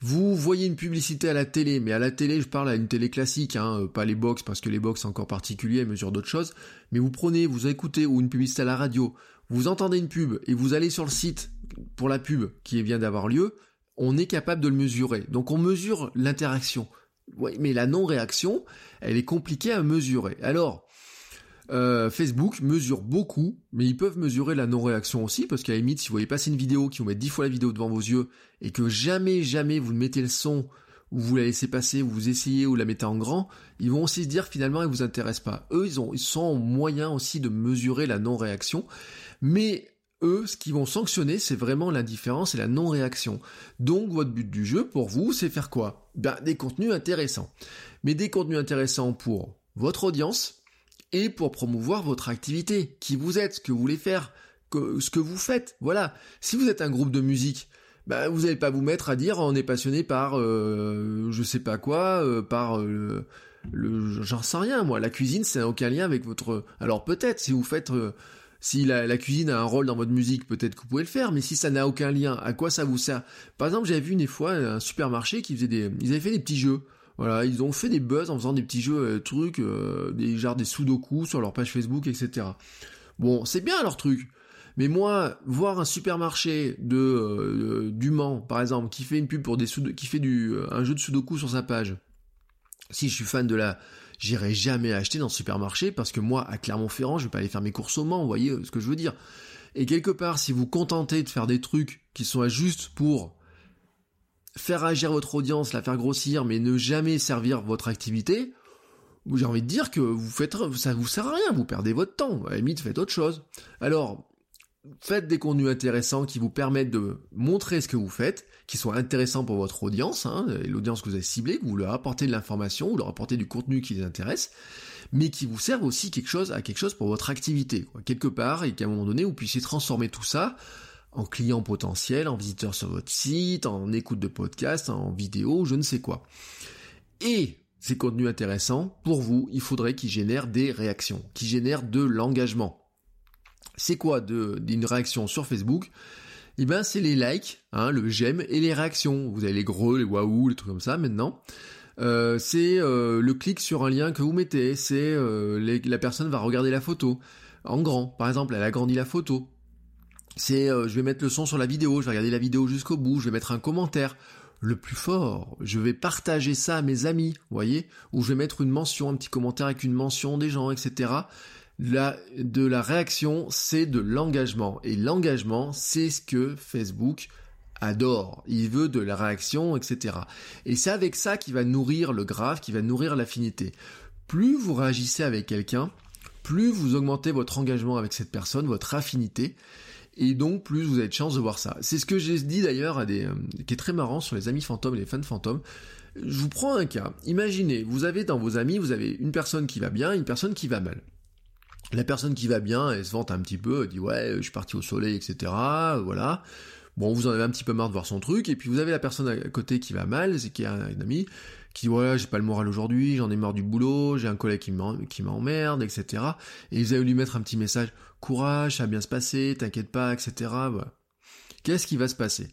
Vous voyez une publicité à la télé, mais à la télé, je parle à une télé classique, hein, euh, pas les box, parce que les box encore particuliers, elles mesurent d'autres choses. Mais vous prenez, vous écoutez, ou une publicité à la radio, vous entendez une pub, et vous allez sur le site pour la pub qui vient d'avoir lieu, on est capable de le mesurer. Donc on mesure l'interaction. Oui, mais la non-réaction, elle est compliquée à mesurer. Alors, euh, Facebook mesure beaucoup, mais ils peuvent mesurer la non-réaction aussi, parce qu'à la limite, si vous voyez passer une vidéo qui vous met dix fois la vidéo devant vos yeux, et que jamais, jamais vous ne mettez le son, ou vous la laissez passer, ou vous essayez, ou la mettez en grand, ils vont aussi se dire finalement, ils vous intéressent pas. Eux, ils ont, ils sont moyen aussi de mesurer la non-réaction, mais eux, ce qu'ils vont sanctionner, c'est vraiment l'indifférence et la non-réaction. Donc, votre but du jeu, pour vous, c'est faire quoi? Ben, des contenus intéressants. Mais des contenus intéressants pour votre audience et pour promouvoir votre activité, qui vous êtes, ce que vous voulez faire, ce que vous faites. Voilà. Si vous êtes un groupe de musique, ben, vous n'allez pas vous mettre à dire on est passionné par euh, je sais pas quoi, euh, par euh, le j'en sais rien moi. La cuisine, c'est aucun lien avec votre. Alors peut-être si vous faites si la, cuisine a un rôle dans votre musique, peut-être que vous pouvez le faire, mais si ça n'a aucun lien, à quoi ça vous sert? Par exemple, j'avais vu une fois un supermarché qui faisait des, ils avaient fait des petits jeux. Voilà, ils ont fait des buzz en faisant des petits jeux, euh, trucs, euh, des genre des sudoku sur leur page Facebook, etc. Bon, c'est bien leur truc, Mais moi, voir un supermarché de euh, du Mans, par exemple, qui fait une pub pour des qui fait du un jeu de Sudoku sur sa page. Si je suis fan de la, j'irai jamais acheter dans ce supermarché parce que moi, à Clermont-Ferrand, je vais pas aller faire mes courses au Mans. Vous voyez ce que je veux dire Et quelque part, si vous contentez de faire des trucs qui sont juste pour faire agir votre audience, la faire grossir, mais ne jamais servir votre activité, j'ai envie de dire que vous faites, ça vous sert à rien, vous perdez votre temps. À la limite, faites autre chose. Alors, faites des contenus intéressants qui vous permettent de montrer ce que vous faites, qui soient intéressants pour votre audience, hein, l'audience que vous avez ciblée, que vous leur apportez de l'information, vous leur apportez du contenu qui les intéresse, mais qui vous servent aussi quelque chose à quelque chose pour votre activité, quelque part, et qu'à un moment donné, vous puissiez transformer tout ça en client potentiel, en visiteur sur votre site, en écoute de podcast, en vidéo, je ne sais quoi. Et ces contenus intéressants, pour vous, il faudrait qu'ils génèrent des réactions, qu'ils génèrent de l'engagement. C'est quoi d'une réaction sur Facebook? Eh ben, c'est les likes, hein, le j'aime et les réactions. Vous avez les gros, les waouh, les trucs comme ça maintenant. Euh, c'est euh, le clic sur un lien que vous mettez, c'est euh, la personne va regarder la photo en grand. Par exemple, elle agrandit la photo. C'est je vais mettre le son sur la vidéo, je vais regarder la vidéo jusqu'au bout, je vais mettre un commentaire. Le plus fort, je vais partager ça à mes amis, vous voyez, ou je vais mettre une mention, un petit commentaire avec une mention des gens, etc la, de la réaction, c'est de l'engagement. Et l'engagement, c'est ce que Facebook adore. Il veut de la réaction, etc. Et c'est avec ça qu'il va nourrir le graphe, qui va nourrir l'affinité. Plus vous réagissez avec quelqu'un, plus vous augmentez votre engagement avec cette personne, votre affinité, et donc plus vous avez de chance de voir ça. C'est ce que j'ai dit d'ailleurs à des, euh, qui est très marrant sur les amis fantômes et les fans fantômes. Je vous prends un cas. Imaginez, vous avez dans vos amis, vous avez une personne qui va bien, une personne qui va mal. La personne qui va bien, elle se vante un petit peu, elle dit ouais, je suis parti au soleil, etc. Voilà. Bon, vous en avez un petit peu marre de voir son truc, et puis vous avez la personne à côté qui va mal, c'est qui a un ami, qui dit ouais, j'ai pas le moral aujourd'hui, j'en ai marre du boulot, j'ai un collègue qui m'emmerde, etc. Et vous allez lui mettre un petit message, courage, ça va bien se passer, t'inquiète pas, etc. Voilà. Qu'est-ce qui va se passer?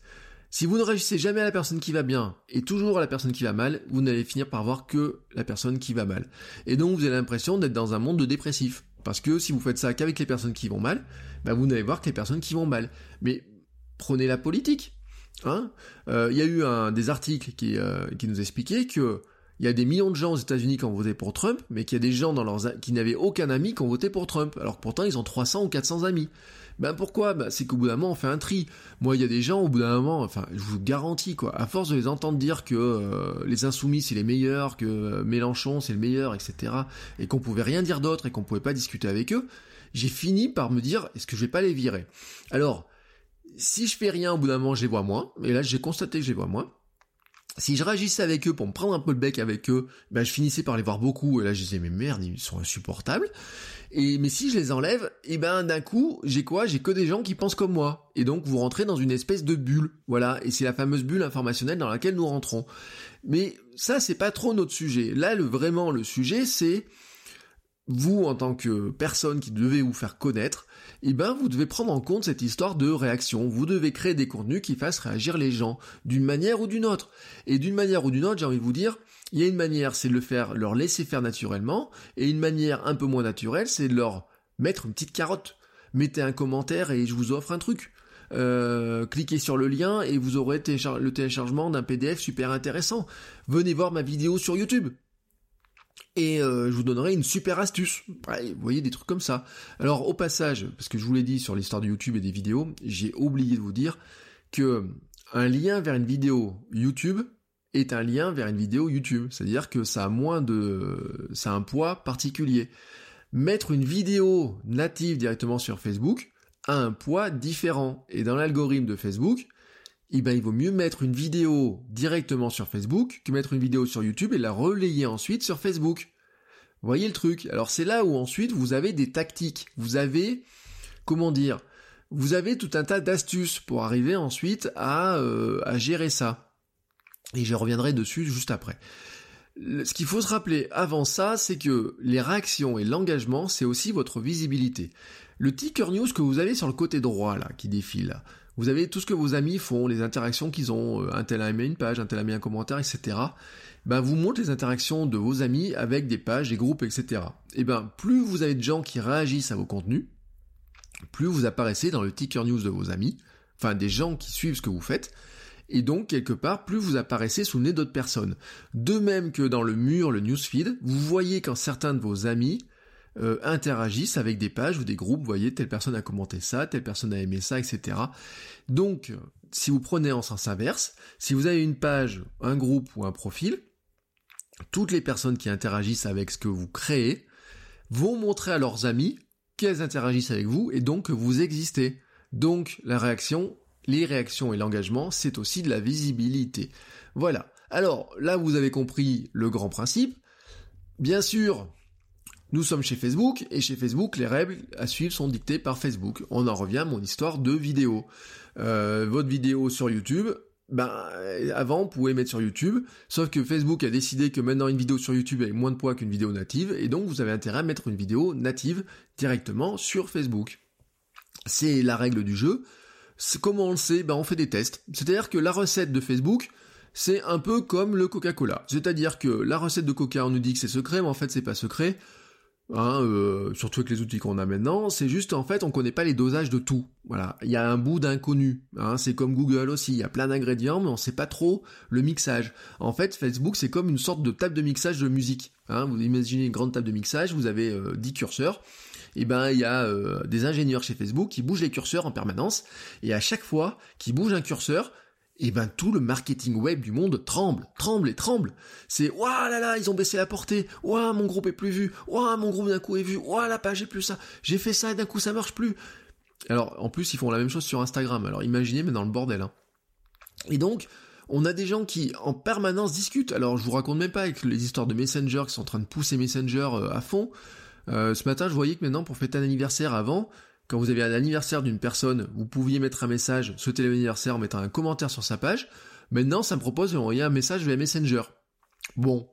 Si vous ne réussissez jamais à la personne qui va bien et toujours à la personne qui va mal, vous n'allez finir par voir que la personne qui va mal. Et donc vous avez l'impression d'être dans un monde de dépressif. Parce que si vous faites ça qu'avec les personnes qui vont mal, ben vous n'allez voir que les personnes qui vont mal. Mais prenez la politique. Hein euh, il y a eu des articles qui, euh, nous expliquaient que il y a des millions de gens aux États-Unis qui ont voté pour Trump, mais qu'il y a des gens dans leurs qui n'avaient aucun ami qui ont voté pour Trump, alors que pourtant ils ont 300 ou 400 amis. Ben pourquoi? Ben c'est qu'au bout d'un moment on fait un tri. Moi il y a des gens au bout d'un moment, enfin je vous garantis quoi, à force de les entendre dire que euh, les insoumis c'est les meilleurs, que euh, Mélenchon c'est le meilleur, etc. Et qu'on pouvait rien dire d'autre et qu'on pouvait pas discuter avec eux, j'ai fini par me dire est-ce que je vais pas les virer? Alors si je fais rien au bout d'un moment je les vois moins, et là j'ai constaté que je les vois moins si je réagissais avec eux pour me prendre un peu le bec avec eux, ben je finissais par les voir beaucoup et là je disais mais merde ils sont insupportables. Et mais si je les enlève, et eh ben d'un coup j'ai quoi? J'ai que des gens qui pensent comme moi et donc vous rentrez dans une espèce de bulle, voilà. Et c'est la fameuse bulle informationnelle dans laquelle nous rentrons. Mais ça c'est pas trop notre sujet. Là le vraiment le sujet c'est vous en tant que personne qui devez vous faire connaître, eh ben vous devez prendre en compte cette histoire de réaction. Vous devez créer des contenus qui fassent réagir les gens d'une manière ou d'une autre. Et d'une manière ou d'une autre, j'ai envie de vous dire, il y a une manière, c'est de le faire, leur laisser faire naturellement, et une manière un peu moins naturelle, c'est de leur mettre une petite carotte. Mettez un commentaire et je vous offre un truc. Euh, cliquez sur le lien et vous aurez le téléchargement d'un PDF super intéressant. Venez voir ma vidéo sur YouTube et euh, je vous donnerai une super astuce. vous voyez des trucs comme ça. Alors au passage, parce que je vous l'ai dit sur l'histoire de YouTube et des vidéos, j'ai oublié de vous dire que un lien vers une vidéo YouTube est un lien vers une vidéo YouTube. C'est-à-dire que ça a moins de, ça a un poids particulier. Mettre une vidéo native directement sur Facebook a un poids différent. Et dans l'algorithme de Facebook, eh ben, il vaut mieux mettre une vidéo directement sur Facebook que mettre une vidéo sur YouTube et la relayer ensuite sur Facebook. Vous voyez le truc? Alors c'est là où ensuite vous avez des tactiques, vous avez, comment dire, vous avez tout un tas d'astuces pour arriver ensuite à, euh, à gérer ça. Et je reviendrai dessus juste après. Ce qu'il faut se rappeler avant ça, c'est que les réactions et l'engagement, c'est aussi votre visibilité. Le ticker news que vous avez sur le côté droit là, qui défile, vous avez tout ce que vos amis font, les interactions qu'ils ont, euh, un tel a aimé une page, un tel a mis un commentaire, etc. Ben, vous montrez les interactions de vos amis avec des pages, des groupes, etc. Et ben, plus vous avez de gens qui réagissent à vos contenus, plus vous apparaissez dans le ticker news de vos amis, enfin des gens qui suivent ce que vous faites, et donc quelque part plus vous apparaissez sous le nez d'autres personnes. De même que dans le mur, le newsfeed, vous voyez quand certains de vos amis euh, interagissent avec des pages ou des groupes, vous voyez telle personne a commenté ça, telle personne a aimé ça, etc. Donc si vous prenez en sens inverse, si vous avez une page, un groupe ou un profil, toutes les personnes qui interagissent avec ce que vous créez vont montrer à leurs amis qu'elles interagissent avec vous et donc que vous existez. Donc la réaction, les réactions et l'engagement, c'est aussi de la visibilité. Voilà. Alors là, vous avez compris le grand principe. Bien sûr, nous sommes chez Facebook, et chez Facebook, les règles à suivre sont dictées par Facebook. On en revient à mon histoire de vidéo. Euh, votre vidéo sur YouTube, ben avant on pouvait mettre sur YouTube, sauf que Facebook a décidé que maintenant une vidéo sur YouTube a moins de poids qu'une vidéo native, et donc vous avez intérêt à mettre une vidéo native directement sur Facebook. C'est la règle du jeu. Comment on le sait Ben on fait des tests. C'est-à-dire que la recette de Facebook, c'est un peu comme le Coca-Cola. C'est-à-dire que la recette de Coca, on nous dit que c'est secret, mais en fait c'est pas secret. Hein, euh, surtout avec les outils qu'on a maintenant, c'est juste en fait on connaît pas les dosages de tout. Voilà, il y a un bout d'inconnu. Hein, c'est comme Google aussi, il y a plein d'ingrédients mais on sait pas trop le mixage. En fait, Facebook c'est comme une sorte de table de mixage de musique. Hein, vous imaginez une grande table de mixage, vous avez euh, 10 curseurs. Et ben il y a euh, des ingénieurs chez Facebook qui bougent les curseurs en permanence et à chaque fois qu'ils bougent un curseur, et ben tout le marketing web du monde tremble, tremble et tremble. C'est waouh là là, ils ont baissé la portée. Waouh, mon groupe est plus vu. Waouh, mon groupe d'un coup est vu. Waouh, la page est plus ça. J'ai fait ça et d'un coup ça marche plus. Alors en plus ils font la même chose sur Instagram. Alors imaginez mais dans le bordel. Hein. Et donc on a des gens qui en permanence discutent. Alors je vous raconte même pas avec les histoires de Messenger qui sont en train de pousser Messenger euh, à fond. Euh, ce matin je voyais que maintenant pour fêter un anniversaire avant, quand vous avez un anniversaire d'une personne, vous pouviez mettre un message, souhaiter l'anniversaire en mettant un commentaire sur sa page. Maintenant, ça me propose d'envoyer un message via Messenger. Bon,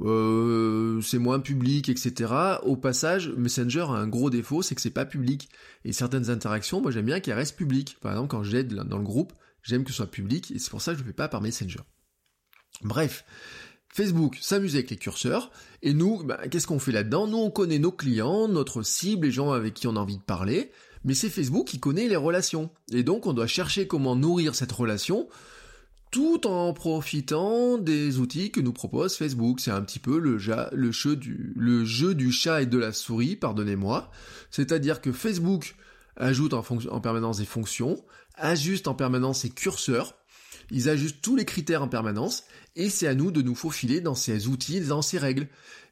euh, c'est moins public, etc. Au passage, Messenger a un gros défaut, c'est que c'est pas public. Et certaines interactions, moi j'aime bien qu'elles restent publiques. Par exemple, quand j'aide dans le groupe, j'aime que ce soit public, et c'est pour ça que je le fais pas par Messenger. Bref, Facebook s'amuse avec les curseurs, et nous, bah, qu'est-ce qu'on fait là-dedans? Nous, on connaît nos clients, notre cible, les gens avec qui on a envie de parler, mais c'est Facebook qui connaît les relations. Et donc, on doit chercher comment nourrir cette relation, tout en profitant des outils que nous propose Facebook. C'est un petit peu le, jeu du chat et de la souris, pardonnez-moi. C'est-à-dire que Facebook ajoute en, en permanence des fonctions, ajuste en permanence ses curseurs, ils ajustent tous les critères en permanence, et c'est à nous de nous faufiler dans ces outils, dans ces règles.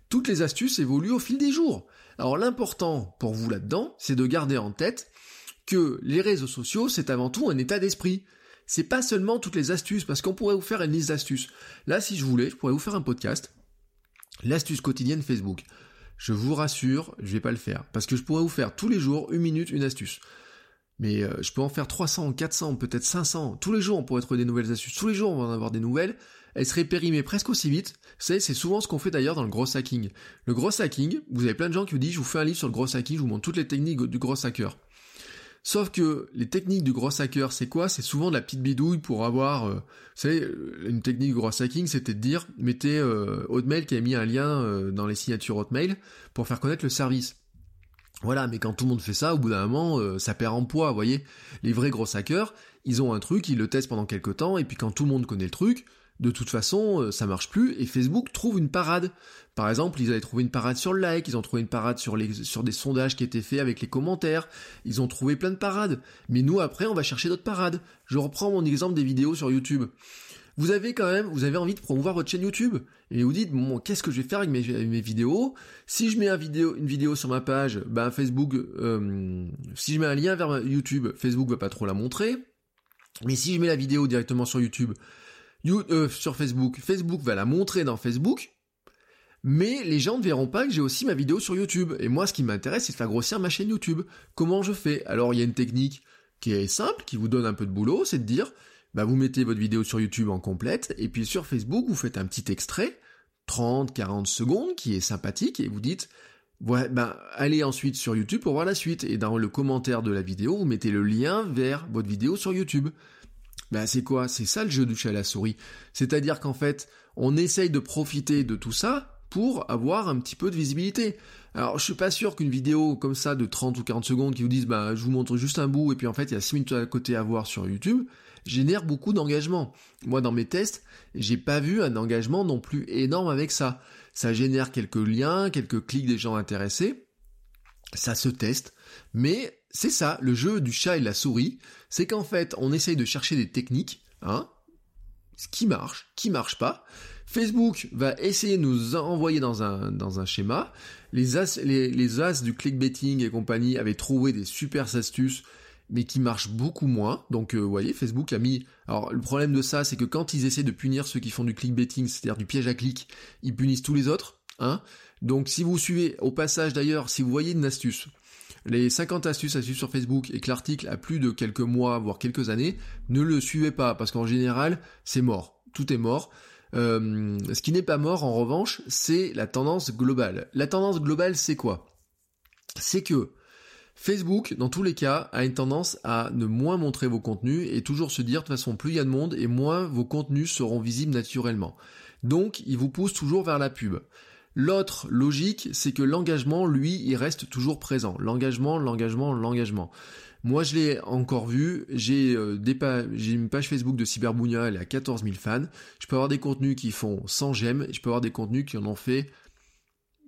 Toutes les astuces évoluent au fil des jours. Alors l'important pour vous là-dedans, c'est de garder en tête que les réseaux sociaux, c'est avant tout un état d'esprit. C'est pas seulement toutes les astuces, parce qu'on pourrait vous faire une liste d'astuces. Là, si je voulais, je pourrais vous faire un podcast. L'astuce quotidienne Facebook. Je vous rassure, je vais pas le faire. Parce que je pourrais vous faire tous les jours, une minute, une astuce. Mais euh, je peux en faire 300, 400, peut-être 500. Tous les jours, on pourrait trouver des nouvelles astuces. Tous les jours, on va en avoir des nouvelles. Elles seraient périmées presque aussi vite. C'est souvent ce qu'on fait d'ailleurs dans le gros hacking. Le gros hacking, vous avez plein de gens qui vous disent, je vous fais un livre sur le gros hacking, je vous montre toutes les techniques du gros hacker. Sauf que les techniques du gros hacker, c'est quoi? C'est souvent de la petite bidouille pour avoir... Euh, vous savez, une technique du gros hacking, c'était de dire, mettez euh, Hotmail qui a mis un lien euh, dans les signatures Hotmail pour faire connaître le service. Voilà, mais quand tout le monde fait ça, au bout d'un moment, euh, ça perd en poids, vous voyez. Les vrais gros hackers, ils ont un truc, ils le testent pendant quelques temps, et puis quand tout le monde connaît le truc, de toute façon, euh, ça marche plus, et Facebook trouve une parade. Par exemple, ils avaient trouvé une parade sur le like, ils ont trouvé une parade sur, les, sur des sondages qui étaient faits avec les commentaires, ils ont trouvé plein de parades. Mais nous, après, on va chercher d'autres parades. Je reprends mon exemple des vidéos sur YouTube vous avez quand même, vous avez envie de promouvoir votre chaîne YouTube. Et vous dites, bon, qu'est-ce que je vais faire avec mes, vidéos? Si je mets une vidéo sur ma page, ben Facebook, euh, si je mets un lien vers YouTube, Facebook va pas trop la montrer. Mais si je mets la vidéo directement sur YouTube, euh, sur Facebook, Facebook va la montrer dans Facebook. Mais les gens ne verront pas que j'ai aussi ma vidéo sur YouTube. Et moi, ce qui m'intéresse, c'est de faire grossir ma chaîne YouTube. Comment je fais? Alors, il y a une technique qui est simple, qui vous donne un peu de boulot, c'est de dire, bah vous mettez votre vidéo sur YouTube en complète, et puis sur Facebook, vous faites un petit extrait, 30, 40 secondes, qui est sympathique, et vous dites, bah, allez ensuite sur YouTube pour voir la suite, et dans le commentaire de la vidéo, vous mettez le lien vers votre vidéo sur YouTube. Bah c'est quoi? C'est ça le jeu du chat à la souris. C'est-à-dire qu'en fait, on essaye de profiter de tout ça pour avoir un petit peu de visibilité. Alors je suis pas sûr qu'une vidéo comme ça de 30 ou 40 secondes qui vous disent bah je vous montre juste un bout et puis en fait il y a 6 minutes à côté à voir sur YouTube génère beaucoup d'engagement. Moi dans mes tests, j'ai pas vu un engagement non plus énorme avec ça. Ça génère quelques liens, quelques clics des gens intéressés. Ça se teste, mais c'est ça, le jeu du chat et de la souris, c'est qu'en fait, on essaye de chercher des techniques, hein, ce qui marche, qui marche pas. Facebook va essayer de nous envoyer dans un, dans un schéma. Les as, les, les as du clickbaiting et compagnie avaient trouvé des super astuces, mais qui marchent beaucoup moins. Donc, euh, vous voyez, Facebook a mis... Alors, le problème de ça, c'est que quand ils essaient de punir ceux qui font du clickbaiting, c'est-à-dire du piège à clic, ils punissent tous les autres, hein. Donc, si vous suivez, au passage d'ailleurs, si vous voyez une astuce, les 50 astuces à suivre sur Facebook et que l'article a plus de quelques mois, voire quelques années, ne le suivez pas, parce qu'en général, c'est mort. Tout est mort. Euh, ce qui n'est pas mort, en revanche, c'est la tendance globale. La tendance globale, c'est quoi? C'est que Facebook, dans tous les cas, a une tendance à ne moins montrer vos contenus et toujours se dire, de toute façon, plus il y a de monde et moins vos contenus seront visibles naturellement. Donc, il vous pousse toujours vers la pub. L'autre logique, c'est que l'engagement, lui, il reste toujours présent. L'engagement, l'engagement, l'engagement. Moi, je l'ai encore vu. J'ai euh, une page Facebook de Cyberbounia, elle est à 14 000 fans. Je peux avoir des contenus qui font 100 j'aime, je peux avoir des contenus qui en ont fait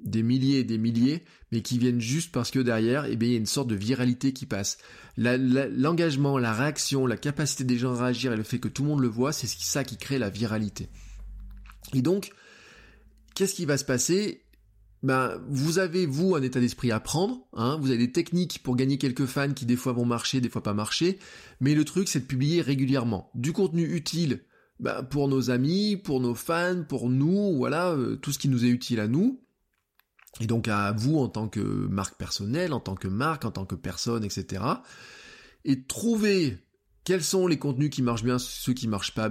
des milliers et des milliers, mais qui viennent juste parce que derrière, eh il y a une sorte de viralité qui passe. L'engagement, la, la réaction, la capacité des gens à réagir et le fait que tout le monde le voit, c'est ça qui crée la viralité. Et donc, qu'est-ce qui va se passer? Ben, vous avez, vous, un état d'esprit à prendre, hein, vous avez des techniques pour gagner quelques fans qui des fois vont marcher, des fois pas marcher, mais le truc c'est de publier régulièrement. Du contenu utile ben, pour nos amis, pour nos fans, pour nous, voilà, euh, tout ce qui nous est utile à nous, et donc à vous en tant que marque personnelle, en tant que marque, en tant que personne, etc. Et trouver quels sont les contenus qui marchent bien, ceux qui marchent pas,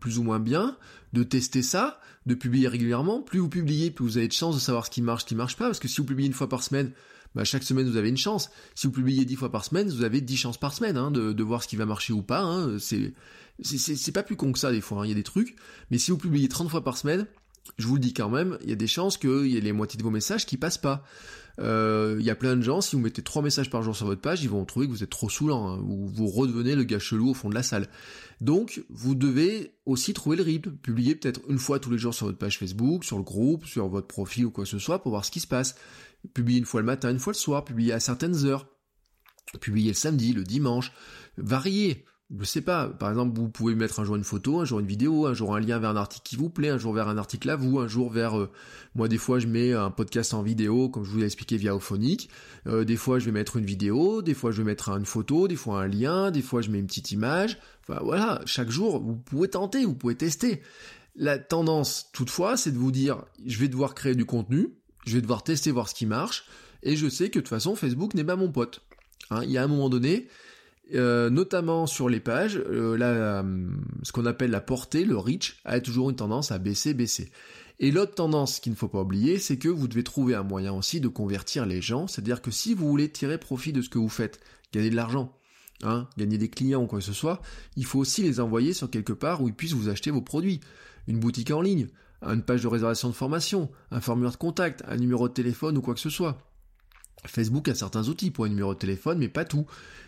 plus ou moins bien, de tester ça, de publier régulièrement. Plus vous publiez, plus vous avez de chances de savoir ce qui marche, ce qui marche pas, parce que si vous publiez une fois par semaine, bah, chaque semaine vous avez une chance. Si vous publiez dix fois par semaine, vous avez dix chances par semaine hein, de, voir ce qui va marcher ou pas. Hein. C'est, c'est, pas plus con que ça des fois, hein. il y a des trucs. Mais si vous publiez 30 fois par semaine, je vous le dis quand même, il y a des chances qu'il y ait les moitiés de vos messages qui passent pas. Euh, il y a plein de gens, si vous mettez trois messages par jour sur votre page, ils vont trouver que vous êtes trop saoulant, hein, ou vous redevenez le gars chelou au fond de la salle. Donc, vous devez aussi trouver le rythme, publier peut-être une fois tous les jours sur votre page Facebook, sur le groupe, sur votre profil ou quoi que ce soit, pour voir ce qui se passe. Publier une fois le matin, une fois le soir, publier à certaines heures, publier le samedi, le dimanche, varier je sais pas, par exemple, vous pouvez mettre un jour une photo, un jour une vidéo, un jour un lien vers un article qui vous plaît, un jour vers un article à vous, un jour vers, euh, moi des fois je mets un podcast en vidéo, comme je vous l'ai expliqué via Ophonic, euh, des fois je vais mettre une vidéo, des fois je vais mettre une photo, des fois un lien, des fois je mets une petite image, enfin voilà, chaque jour vous pouvez tenter, vous pouvez tester. La tendance toutefois, c'est de vous dire, je vais devoir créer du contenu, je vais devoir tester, voir ce qui marche, et je sais que de toute façon Facebook n'est pas mon pote. Hein, il y a un moment donné, euh, notamment sur les pages, euh, euh, ce qu'on appelle la portée, le reach, a toujours une tendance à baisser, baisser. Et l'autre tendance qu'il ne faut pas oublier, c'est que vous devez trouver un moyen aussi de convertir les gens, c'est-à-dire que si vous voulez tirer profit de ce que vous faites, gagner de l'argent, hein, gagner des clients ou quoi que ce soit, il faut aussi les envoyer sur quelque part où ils puissent vous acheter vos produits. Une boutique en ligne, une page de réservation de formation, un formulaire de contact, un numéro de téléphone ou quoi que ce soit. Facebook a certains outils pour un numéro de téléphone, mais pas tout.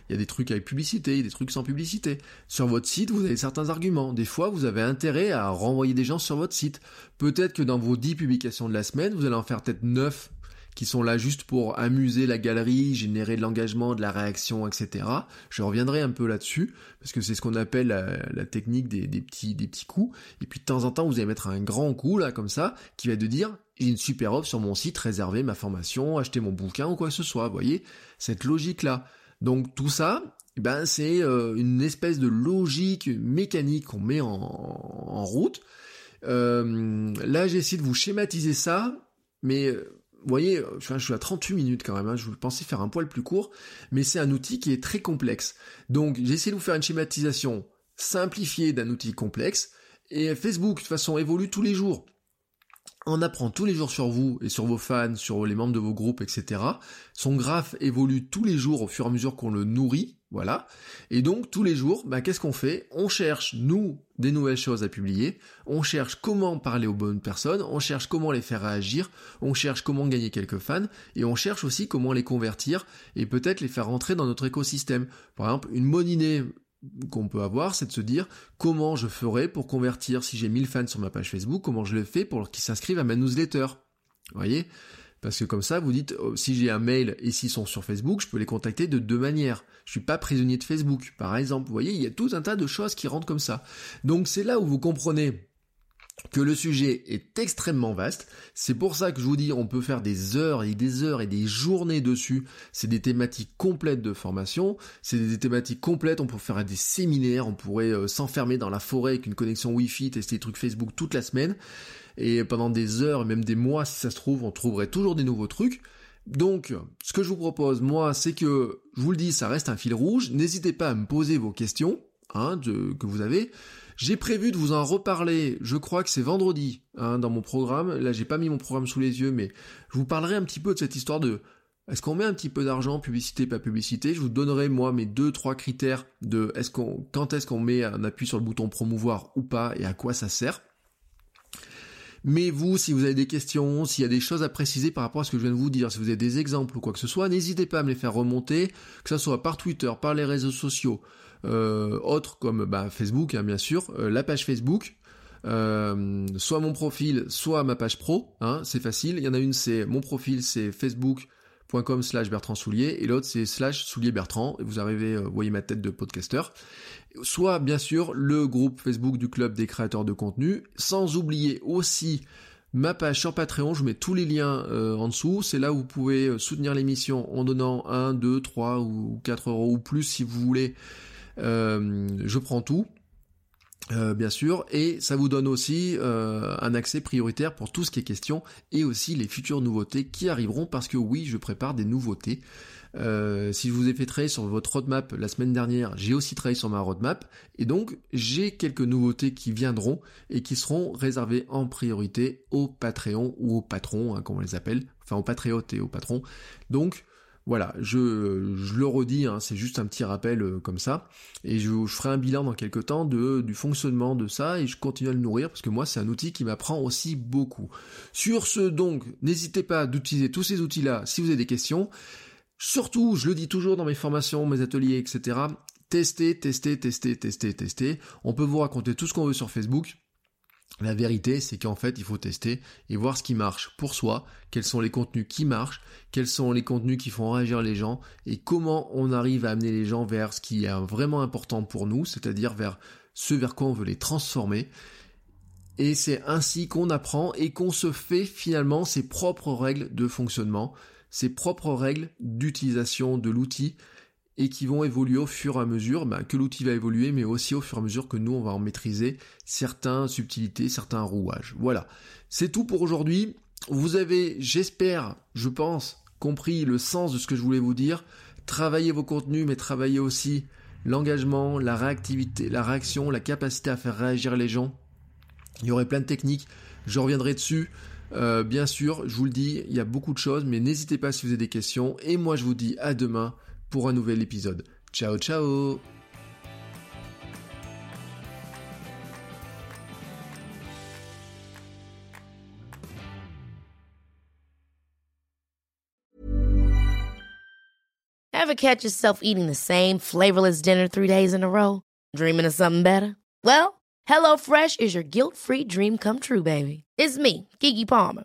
Il y a des trucs avec publicité, des trucs sans publicité. Sur votre site, vous avez certains arguments. Des fois, vous avez intérêt à renvoyer des gens sur votre site. Peut-être que dans vos 10 publications de la semaine, vous allez en faire peut-être 9 qui sont là juste pour amuser la galerie, générer de l'engagement, de la réaction, etc. Je reviendrai un peu là-dessus, parce que c'est ce qu'on appelle la, technique des, petits, des petits coups. Et puis de temps en temps, vous allez mettre un grand coup, là, comme ça, qui va de dire, j'ai une super offre sur mon site, réserver ma formation, acheter mon bouquin ou quoi que ce soit. Vous voyez, cette logique-là. Donc tout ça, ben c'est euh, une espèce de logique mécanique qu'on met en, route. Euh, là, j'essaie de vous schématiser ça, mais euh, vous voyez, je suis à 38 minutes quand même, hein, je pensais faire un poil plus court, mais c'est un outil qui est très complexe. Donc j'essaie de vous faire une schématisation simplifiée d'un outil complexe, et Facebook de toute façon évolue tous les jours. on apprend tous les jours sur vous et sur vos fans, sur les membres de vos groupes, etc. Son graphe évolue tous les jours au fur et à mesure qu'on le nourrit, voilà. Et donc tous les jours, bah, qu'est-ce qu'on fait? On cherche, nous, des nouvelles choses à publier, on cherche comment parler aux bonnes personnes, on cherche comment les faire réagir, on cherche comment gagner quelques fans, et on cherche aussi comment les convertir et peut-être les faire rentrer dans notre écosystème. Par exemple, une bonne idée qu'on peut avoir, c'est de se dire comment je ferai pour convertir, si j'ai 1000 fans sur ma page Facebook, comment je le fais pour qu'ils s'inscrivent à ma newsletter. Vous voyez? Parce que comme ça, vous dites, oh, si j'ai un mail et s'ils sont sur Facebook, je peux les contacter de deux manières. Je suis pas prisonnier de Facebook, par exemple. Vous voyez, il y a tout un tas de choses qui rentrent comme ça. Donc c'est là où vous comprenez que le sujet est extrêmement vaste. C'est pour ça que je vous dis, on peut faire des heures et des heures et des journées dessus. C'est des thématiques complètes de formation. C'est des thématiques complètes. On peut faire des séminaires. On pourrait euh, s'enfermer dans la forêt avec une connexion Wi-Fi, tester des trucs Facebook toute la semaine. Et pendant des heures même des mois, si ça se trouve, on trouverait toujours des nouveaux trucs. Donc, ce que je vous propose, moi, c'est que, je vous le dis, ça reste un fil rouge. N'hésitez pas à me poser vos questions hein, que vous avez. J'ai prévu de vous en reparler, je crois que c'est vendredi, hein, dans mon programme. Là, j'ai pas mis mon programme sous les yeux, mais je vous parlerai un petit peu de cette histoire de est-ce qu'on met un petit peu d'argent, publicité, pas publicité? Je vous donnerai moi mes deux, trois critères de est-ce qu'on, quand est-ce qu'on met un appui sur le bouton promouvoir ou pas et à quoi ça sert. Mais vous, si vous avez des questions, s'il y a des choses à préciser par rapport à ce que je viens de vous dire, si vous avez des exemples ou quoi que ce soit, n'hésitez pas à me les faire remonter, que ce soit par Twitter, par les réseaux sociaux, euh, autres comme bah, Facebook, hein, bien sûr, euh, la page Facebook, euh, soit mon profil, soit ma page pro, hein, c'est facile. Il y en a une, c'est mon profil, c'est facebook.com slash Bertrand Soulier, et l'autre c'est slash Soulier Bertrand, et vous arrivez, vous voyez ma tête de podcaster. Soit bien sûr le groupe Facebook du club des créateurs de contenu, sans oublier aussi ma page sur Patreon, je mets tous les liens en dessous, c'est là où vous pouvez soutenir l'émission en donnant 1, 2, 3 ou 4 euros ou plus si vous voulez. Euh, je prends tout. Euh, bien sûr, et ça vous donne aussi euh, un accès prioritaire pour tout ce qui est question et aussi les futures nouveautés qui arriveront parce que oui, je prépare des nouveautés. si je vous ai fait travailler sur votre roadmap la semaine dernière, j'ai aussi travaillé sur ma roadmap et donc j'ai quelques nouveautés qui viendront et qui seront réservées en priorité aux Patreon ou aux patrons, hein, comme on les appelle, enfin aux patriotes et aux patrons. Donc voilà, je, le redis, hein, c'est juste un petit rappel euh, comme ça, et je, ferai un bilan dans quelques temps du fonctionnement de ça, et je continue à le nourrir, parce que moi c'est un outil qui m'apprend aussi beaucoup. Sur ce donc, n'hésitez pas d'utiliser tous ces outils-là si vous avez des questions. Surtout, je le dis toujours dans mes formations, mes ateliers, etc. Testez, testez, testez, testez, testez. On peut vous raconter tout ce qu'on veut sur Facebook. La vérité, c'est qu'en fait, il faut tester et voir ce qui marche pour soi, quels sont les contenus qui marchent, quels sont les contenus qui font réagir les gens et comment on arrive à amener les gens vers ce qui est vraiment important pour nous, c'est-à-dire vers ce vers quoi on veut les transformer. Et c'est ainsi qu'on apprend et qu'on se fait finalement ses propres règles de fonctionnement, ses propres règles d'utilisation de l'outil et qui vont évoluer au fur et à mesure bah, que l'outil va évoluer, mais aussi au fur et à mesure que nous, on va en maîtriser certaines subtilités, certains rouages. Voilà, c'est tout pour aujourd'hui. Vous avez, j'espère, je pense, compris le sens de ce que je voulais vous dire. Travaillez vos contenus, mais travaillez aussi l'engagement, la réactivité, la réaction, la capacité à faire réagir les gens. Il y aurait plein de techniques, je reviendrai dessus. Euh, bien sûr, je vous le dis, il y a beaucoup de choses, mais n'hésitez pas si vous avez des questions. Et moi, je vous dis à demain pour un nouvel épisode. Ciao ciao
Ever catch yourself eating the same flavorless dinner three days in a row? Dreaming of something better? Well, HelloFresh is your guilt-free dream come true, baby. It's me, Kiki Palmer.